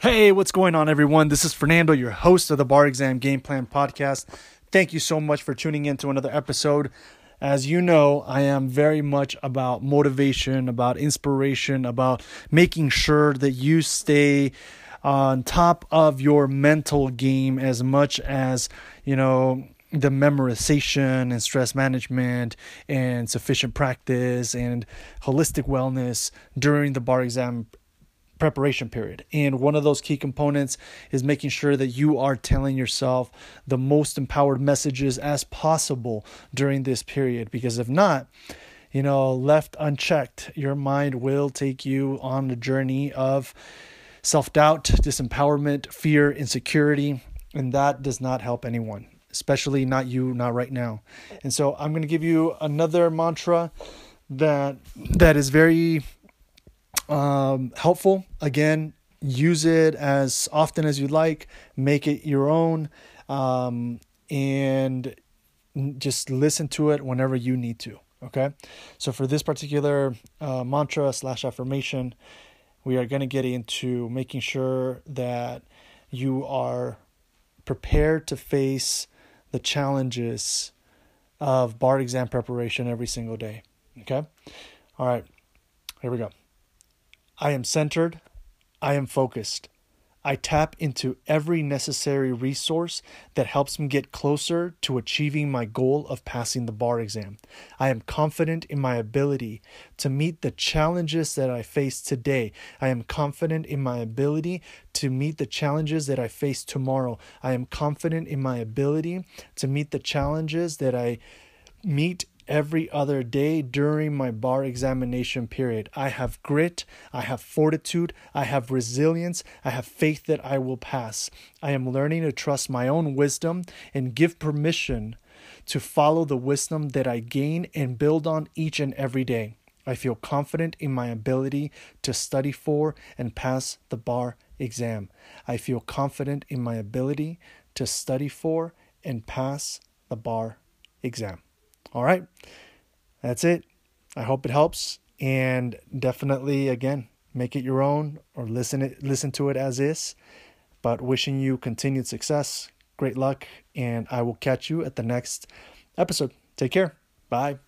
Hey, what's going on, everyone? This is Fernando, your host of the Bar Exam Game Plan Podcast. Thank you so much for tuning in to another episode. As you know, I am very much about motivation, about inspiration, about making sure that you stay on top of your mental game as much as, you know, the memorization and stress management and sufficient practice and holistic wellness during the bar exam preparation period. And one of those key components is making sure that you are telling yourself the most empowered messages as possible during this period. Because if not, you know, left unchecked, your mind will take you on the journey of self doubt, disempowerment, fear, insecurity, and that does not help anyone, especially not you, not right now. And so I'm going to give you another mantra that that is very um, helpful. Again, use it as often as you like, make it your own, um, and just listen to it whenever you need to. Okay, so for this particular uh, mantra slash affirmation, we are going to get into making sure that you are prepared to face the challenges of bar exam preparation every single day. Okay, all right, here we go. I am centered. I am focused. I tap into every necessary resource that helps me get closer to achieving my goal of passing the bar exam. I am confident in my ability to meet the challenges that I face today. I am confident in my ability to meet the challenges that I face tomorrow. I am confident in my ability to meet the challenges that I meet every other day during my bar examination period. I have grit, I have fortitude, I have resilience, I have faith that I will pass. I am learning to trust my own wisdom and give permission to follow the wisdom that I gain and build on each and every day. I feel confident in my ability to study for and pass the bar exam. I feel confident in my ability to study for and pass the bar exam. All right. That's it. I hope it helps and definitely again make it your own or listen it listen to it as is. But wishing you continued success, great luck, and I will catch you at the next episode. Take care. Bye.